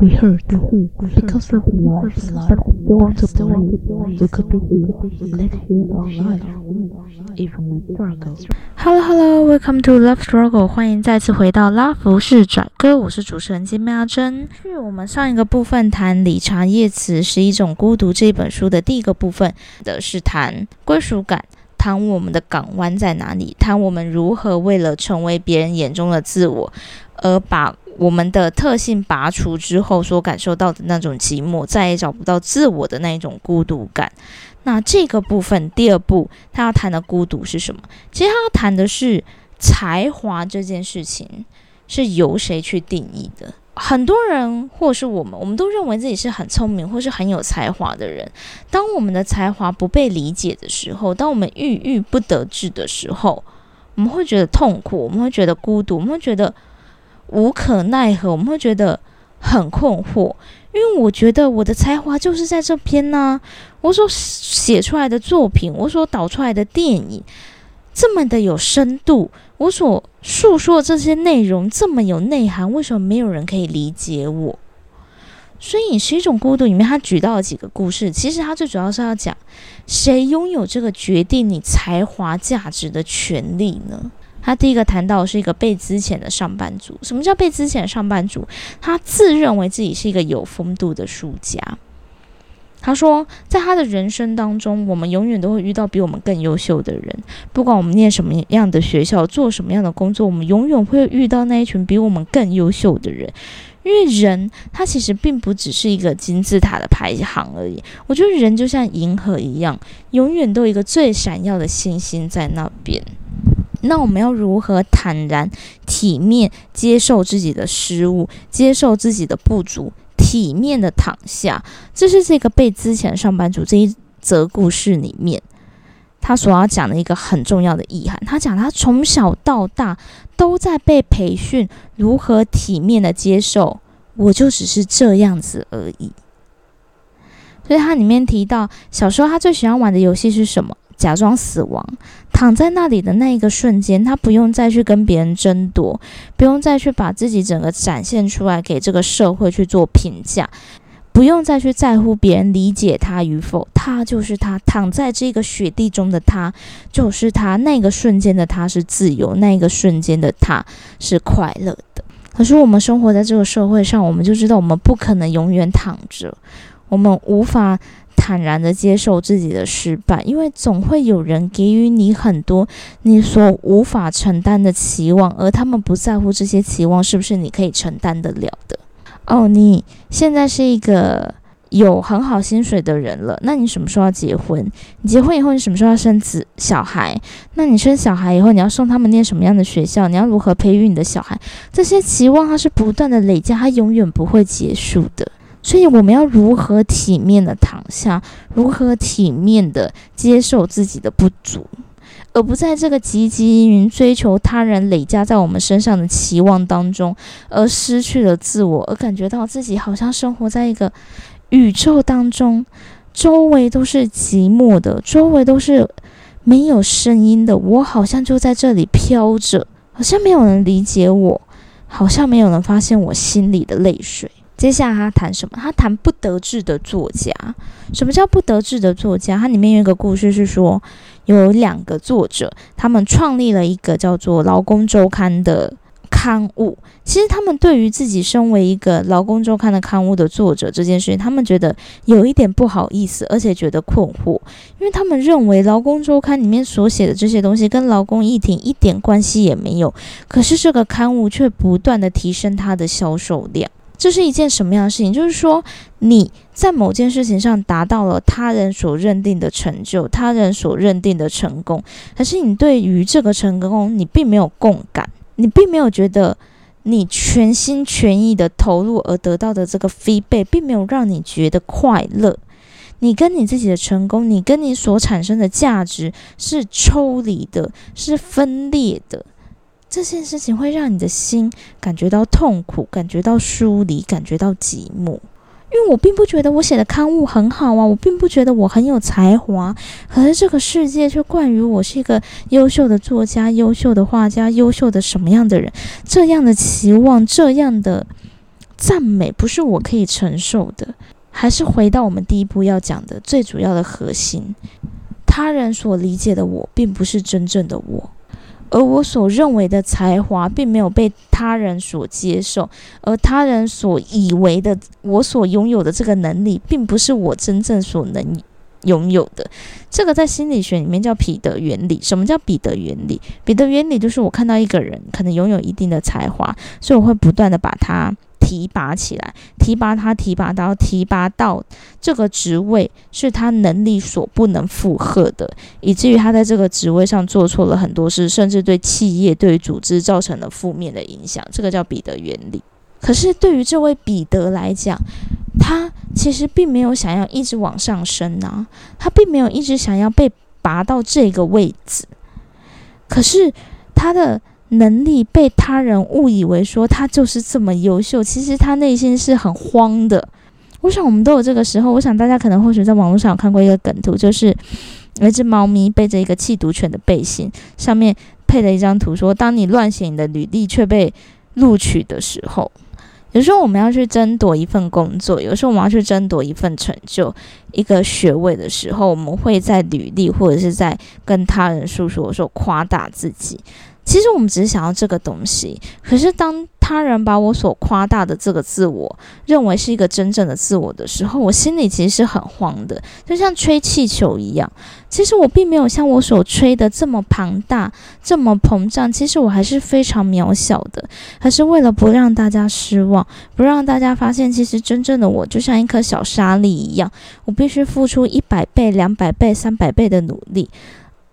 We hurt because of love. They want to believe we could be let here our life, even the struggles. Hello Hello, welcome to Love Struggle，欢迎再次回到拉弗士拽歌，我是主持人金妙珍。据我们上一个部分谈理查叶茨是一种孤独这一本书的第一个部分的是谈归属感。谈我们的港湾在哪里？谈我们如何为了成为别人眼中的自我，而把我们的特性拔除之后所感受到的那种寂寞，再也找不到自我的那一种孤独感。那这个部分第二步，他要谈的孤独是什么？其实他要谈的是才华这件事情是由谁去定义的？很多人或是我们，我们都认为自己是很聪明或是很有才华的人。当我们的才华不被理解的时候，当我们郁郁不得志的时候，我们会觉得痛苦，我们会觉得孤独，我们会觉得无可奈何，我们会觉得很困惑。因为我觉得我的才华就是在这边呢，我所写出来的作品，我所导出来的电影。这么的有深度，我所诉说的这些内容这么有内涵，为什么没有人可以理解我？所以是一种孤独。里面他举到了几个故事，其实他最主要是要讲谁拥有这个决定你才华价值的权利呢？他第一个谈到的是一个被资遣的上班族。什么叫被资遣的上班族？他自认为自己是一个有风度的书家。他说，在他的人生当中，我们永远都会遇到比我们更优秀的人。不管我们念什么样的学校，做什么样的工作，我们永远会遇到那一群比我们更优秀的人。因为人，他其实并不只是一个金字塔的排行而已。我觉得人就像银河一样，永远都有一个最闪耀的星星在那边。那我们要如何坦然、体面接受自己的失误，接受自己的不足？体面的躺下，这是这个被之前上班族这一则故事里面，他所要讲的一个很重要的意涵。他讲他从小到大都在被培训如何体面的接受，我就只是这样子而已。所以他里面提到，小时候他最喜欢玩的游戏是什么？假装死亡，躺在那里的那一个瞬间，他不用再去跟别人争夺，不用再去把自己整个展现出来给这个社会去做评价，不用再去在乎别人理解他与否，他就是他，躺在这个雪地中的他就是他，那个瞬间的他是自由，那个瞬间的他是快乐的。可是我们生活在这个社会上，我们就知道我们不可能永远躺着，我们无法。坦然的接受自己的失败，因为总会有人给予你很多你所无法承担的期望，而他们不在乎这些期望是不是你可以承担得了的。哦，你现在是一个有很好薪水的人了，那你什么时候要结婚？你结婚以后你什么时候要生子小孩？那你生小孩以后你要送他们念什么样的学校？你要如何培育你的小孩？这些期望它是不断的累加，它永远不会结束的。所以我们要如何体面的躺下，如何体面的接受自己的不足，而不在这个汲汲营营追求他人累加在我们身上的期望当中，而失去了自我，而感觉到自己好像生活在一个宇宙当中，周围都是寂寞的，周围都是没有声音的，我好像就在这里飘着，好像没有人理解我，好像没有人发现我心里的泪水。接下来他谈什么？他谈不得志的作家。什么叫不得志的作家？它里面有一个故事是说，有两个作者，他们创立了一个叫做《劳工周刊》的刊物。其实他们对于自己身为一个《劳工周刊》的刊物的作者这件事情，他们觉得有一点不好意思，而且觉得困惑，因为他们认为《劳工周刊》里面所写的这些东西跟劳工议题一点关系也没有。可是这个刊物却不断的提升它的销售量。这是一件什么样的事情？就是说，你在某件事情上达到了他人所认定的成就，他人所认定的成功，可是你对于这个成功，你并没有共感，你并没有觉得你全心全意的投入而得到的这个飞倍并没有让你觉得快乐。你跟你自己的成功，你跟你所产生的价值是抽离的，是分裂的。这件事情会让你的心感觉到痛苦，感觉到疏离，感觉到寂寞。因为我并不觉得我写的刊物很好啊，我并不觉得我很有才华，可是这个世界却冠于我是一个优秀的作家、优秀的画家、优秀的什么样的人，这样的期望，这样的赞美不是我可以承受的。还是回到我们第一步要讲的最主要的核心：他人所理解的我，并不是真正的我。而我所认为的才华，并没有被他人所接受，而他人所以为的我所拥有的这个能力，并不是我真正所能拥有的。这个在心理学里面叫彼得原理。什么叫彼得原理？彼得原理就是我看到一个人可能拥有一定的才华，所以我会不断的把他。提拔起来，提拔他，提拔到提拔到这个职位是他能力所不能负荷的，以至于他在这个职位上做错了很多事，甚至对企业、对组织造成了负面的影响。这个叫彼得原理。可是对于这位彼得来讲，他其实并没有想要一直往上升啊，他并没有一直想要被拔到这个位置。可是他的。能力被他人误以为说他就是这么优秀，其实他内心是很慌的。我想我们都有这个时候。我想大家可能或许在网络上有看过一个梗图，就是有一只猫咪背着一个弃毒犬的背心，上面配了一张图，说当你乱写你的履历却被录取的时候，有时候我们要去争夺一份工作，有时候我们要去争夺一份成就、一个学位的时候，我们会在履历或者是在跟他人诉说的时候夸大自己。其实我们只是想要这个东西，可是当他人把我所夸大的这个自我认为是一个真正的自我的时候，我心里其实是很慌的，就像吹气球一样。其实我并没有像我所吹的这么庞大、这么膨胀，其实我还是非常渺小的。可是为了不让大家失望，不让大家发现，其实真正的我就像一颗小沙粒一样，我必须付出一百倍、两百倍、三百倍的努力。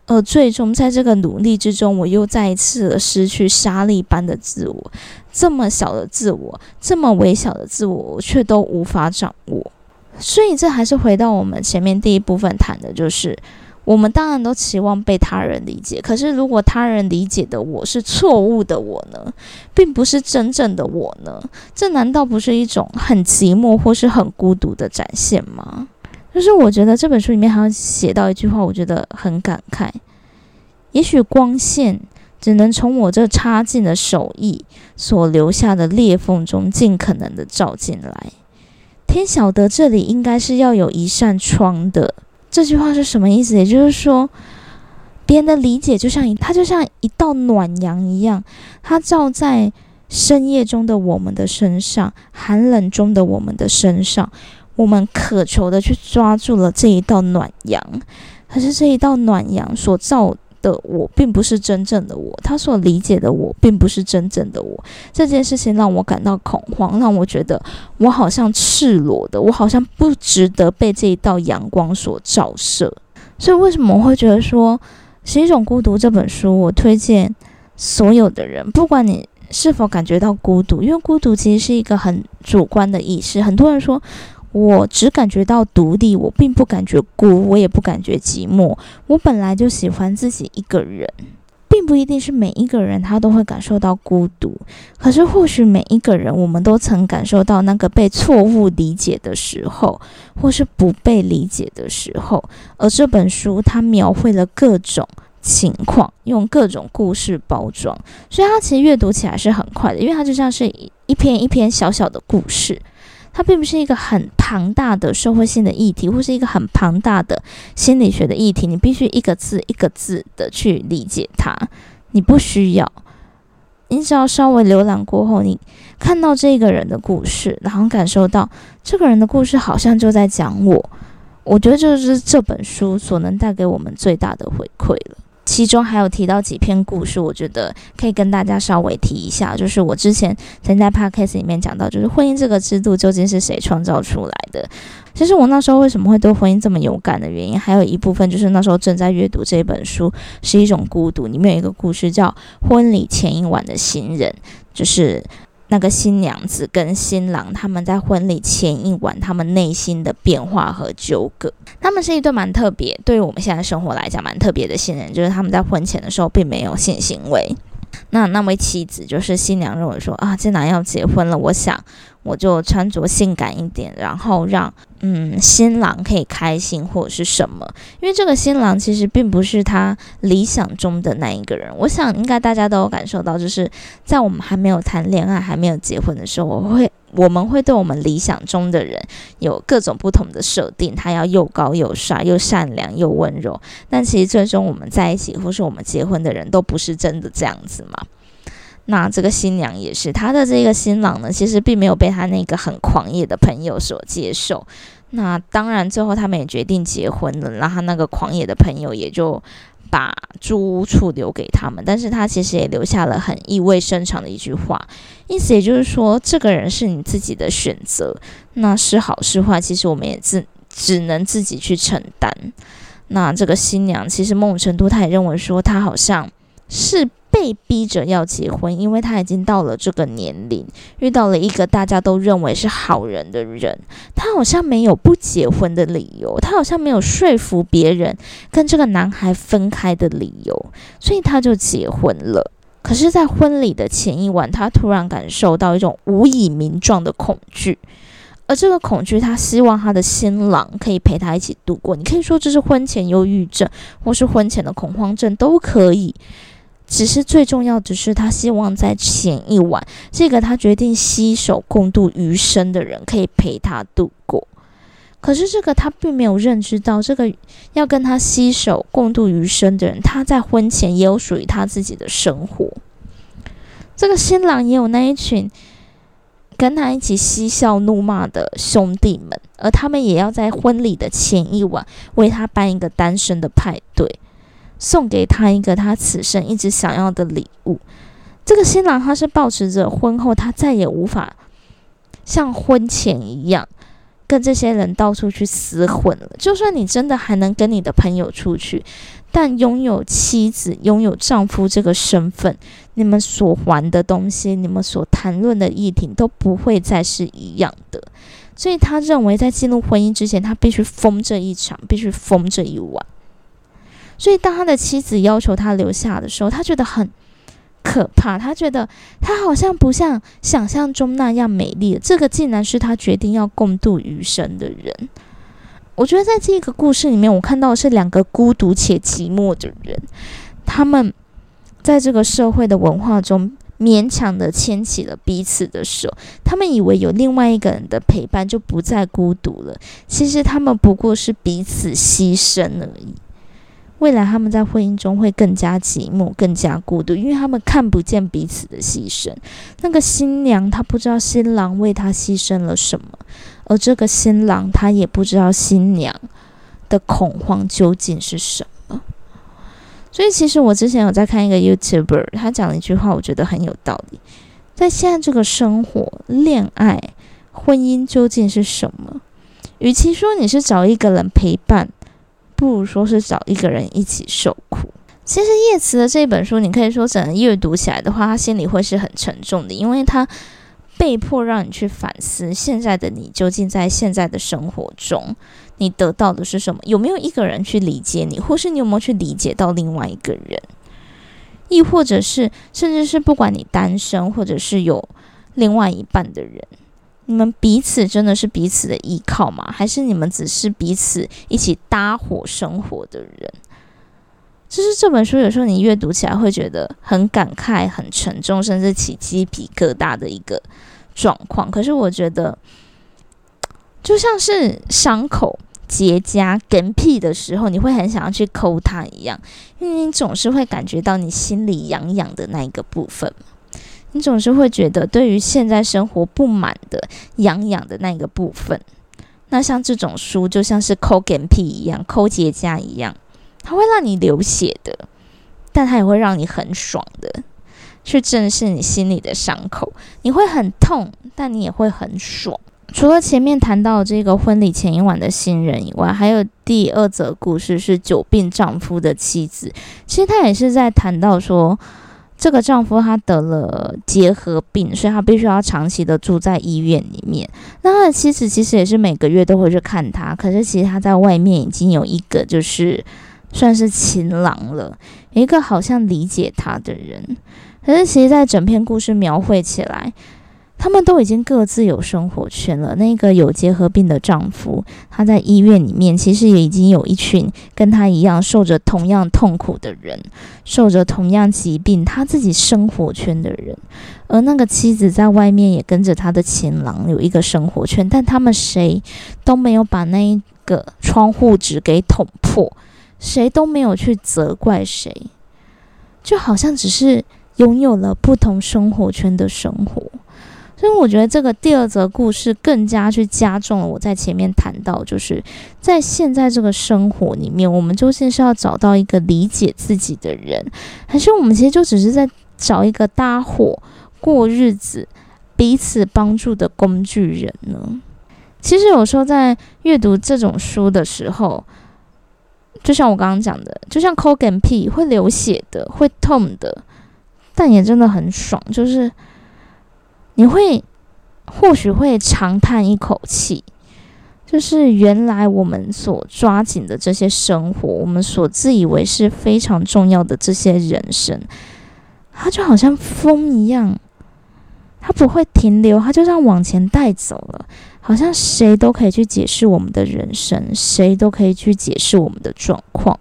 而最终，在这个努力之中，我又再一次的失去沙粒般的自我。这么小的自我，这么微小的自我，我却都无法掌握。所以，这还是回到我们前面第一部分谈的，就是我们当然都期望被他人理解。可是，如果他人理解的我是错误的我呢，并不是真正的我呢？这难道不是一种很寂寞或是很孤独的展现吗？就是我觉得这本书里面还要写到一句话，我觉得很感慨。也许光线只能从我这插进的手艺所留下的裂缝中尽可能的照进来。天晓得这里应该是要有一扇窗的。这句话是什么意思？也就是说，别人的理解就像一，它就像一道暖阳一样，它照在深夜中的我们的身上，寒冷中的我们的身上。我们渴求的去抓住了这一道暖阳，可是这一道暖阳所造的我，并不是真正的我，他所理解的我，并不是真正的我。这件事情让我感到恐慌，让我觉得我好像赤裸的，我好像不值得被这一道阳光所照射。所以，为什么我会觉得说十一种孤独？这本书我推荐所有的人，不管你是否感觉到孤独，因为孤独其实是一个很主观的意识。很多人说。我只感觉到独立，我并不感觉孤，我也不感觉寂寞。我本来就喜欢自己一个人，并不一定是每一个人他都会感受到孤独。可是或许每一个人，我们都曾感受到那个被错误理解的时候，或是不被理解的时候。而这本书它描绘了各种情况，用各种故事包装，所以它其实阅读起来是很快的，因为它就像是一篇一篇小小的故事。它并不是一个很庞大的社会性的议题，或是一个很庞大的心理学的议题。你必须一个字一个字的去理解它。你不需要，你只要稍微浏览过后，你看到这个人的故事，然后感受到这个人的故事好像就在讲我。我觉得就是这本书所能带给我们最大的回馈了。其中还有提到几篇故事，我觉得可以跟大家稍微提一下。就是我之前曾在 podcast 里面讲到，就是婚姻这个制度究竟是谁创造出来的？其实我那时候为什么会对婚姻这么有感的原因，还有一部分就是那时候正在阅读这本书，是一种孤独。里面有一个故事叫《婚礼前一晚的新人》，就是。那个新娘子跟新郎他们在婚礼前一晚，他们内心的变化和纠葛。他们是一对蛮特别，对于我们现在生活来讲蛮特别的新人，就是他们在婚前的时候并没有性行为。那那位妻子就是新娘认为说啊，这男要结婚了，我想我就穿着性感一点，然后让嗯，新郎可以开心或者是什么？因为这个新郎其实并不是他理想中的那一个人。我想应该大家都有感受到，就是在我们还没有谈恋爱、还没有结婚的时候，我会我们会对我们理想中的人有各种不同的设定。他要又高又帅又善良又温柔，但其实最终我们在一起或是我们结婚的人都不是真的这样子嘛。那这个新娘也是，她的这个新郎呢，其实并没有被他那个很狂野的朋友所接受。那当然，最后他们也决定结婚了，然后那个狂野的朋友也就把住屋处留给他们。但是他其实也留下了很意味深长的一句话，意思也就是说，这个人是你自己的选择，那是好是坏，其实我们也自只能自己去承担。那这个新娘其实某种程度，她也认为说，她好像是。被逼着要结婚，因为他已经到了这个年龄，遇到了一个大家都认为是好人的人，他好像没有不结婚的理由，他好像没有说服别人跟这个男孩分开的理由，所以他就结婚了。可是，在婚礼的前一晚，他突然感受到一种无以名状的恐惧，而这个恐惧，他希望他的新郎可以陪他一起度过。你可以说这是婚前忧郁症，或是婚前的恐慌症，都可以。只是最重要的是，他希望在前一晚，这个他决定携手共度余生的人可以陪他度过。可是，这个他并没有认知到，这个要跟他携手共度余生的人，他在婚前也有属于他自己的生活。这个新郎也有那一群跟他一起嬉笑怒骂的兄弟们，而他们也要在婚礼的前一晚为他办一个单身的派对。送给他一个他此生一直想要的礼物。这个新郎他是保持着婚后他再也无法像婚前一样跟这些人到处去厮混了。就算你真的还能跟你的朋友出去，但拥有妻子、拥有丈夫这个身份，你们所玩的东西、你们所谈论的议题都不会再是一样的。所以他认为，在进入婚姻之前，他必须疯这一场，必须疯这一晚。所以，当他的妻子要求他留下的时候，他觉得很可怕。他觉得他好像不像想象中那样美丽。这个竟然是他决定要共度余生的人。我觉得在这个故事里面，我看到的是两个孤独且寂寞的人。他们在这个社会的文化中勉强的牵起了彼此的手。他们以为有另外一个人的陪伴就不再孤独了。其实他们不过是彼此牺牲而已。未来他们在婚姻中会更加寂寞、更加孤独，因为他们看不见彼此的牺牲。那个新娘她不知道新郎为她牺牲了什么，而这个新郎他也不知道新娘的恐慌究竟是什么。所以，其实我之前有在看一个 YouTuber，他讲了一句话，我觉得很有道理。在现在这个生活、恋爱、婚姻究竟是什么？与其说你是找一个人陪伴。不如说是找一个人一起受苦。其实叶慈的这本书，你可以说整个阅读起来的话，他心里会是很沉重的，因为他被迫让你去反思现在的你究竟在现在的生活中，你得到的是什么？有没有一个人去理解你，或是你有没有去理解到另外一个人？亦或者是，甚至是不管你单身，或者是有另外一半的人。你们彼此真的是彼此的依靠吗？还是你们只是彼此一起搭伙生活的人？就是这本书有时候你阅读起来会觉得很感慨、很沉重，甚至起鸡皮疙瘩的一个状况。可是我觉得，就像是伤口结痂、嗝屁的时候，你会很想要去抠它一样，因为你总是会感觉到你心里痒痒的那一个部分。你总是会觉得，对于现在生活不满的、痒痒的那个部分，那像这种书就像是抠眼皮一样、抠结痂一样，它会让你流血的，但它也会让你很爽的，去正视你心里的伤口。你会很痛，但你也会很爽。除了前面谈到这个婚礼前一晚的新人以外，还有第二则故事是久病丈夫的妻子。其实他也是在谈到说。这个丈夫他得了结核病，所以他必须要长期的住在医院里面。那他的妻子其实也是每个月都会去看他，可是其实他在外面已经有一个就是算是情郎了，一个好像理解他的人。可是其实，在整篇故事描绘起来，他们都已经各自有生活圈了。那个有结核病的丈夫，他在医院里面，其实也已经有一群跟他一样受着同样痛苦的人，受着同样疾病，他自己生活圈的人。而那个妻子在外面也跟着他的情郎有一个生活圈，但他们谁都没有把那一个窗户纸给捅破，谁都没有去责怪谁，就好像只是拥有了不同生活圈的生活。所以我觉得这个第二则故事更加去加重了我在前面谈到，就是在现在这个生活里面，我们究竟是要找到一个理解自己的人，还是我们其实就只是在找一个搭伙过日子、彼此帮助的工具人呢？其实有时候在阅读这种书的时候，就像我刚刚讲的，就像抠根屁会流血的、会痛的，但也真的很爽，就是。你会或许会长叹一口气，就是原来我们所抓紧的这些生活，我们所自以为是非常重要的这些人生，它就好像风一样，它不会停留，它就这样往前带走了，好像谁都可以去解释我们的人生，谁都可以去解释我们的状况。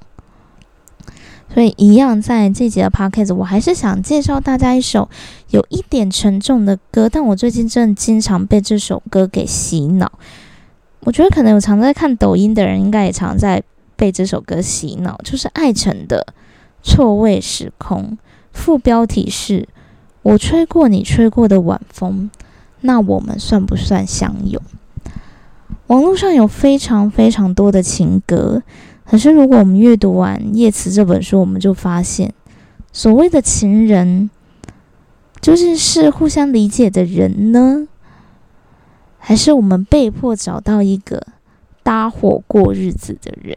所以，一样在这集的 podcast，我还是想介绍大家一首有一点沉重的歌，但我最近真的经常被这首歌给洗脑。我觉得可能有常在看抖音的人，应该也常在被这首歌洗脑，就是艾辰的《错位时空》，副标题是“我吹过你吹过的晚风，那我们算不算相拥？”网络上有非常非常多的情歌。可是，如果我们阅读完《叶慈》这本书，我们就发现，所谓的情人，究竟是互相理解的人呢，还是我们被迫找到一个搭伙过日子的人？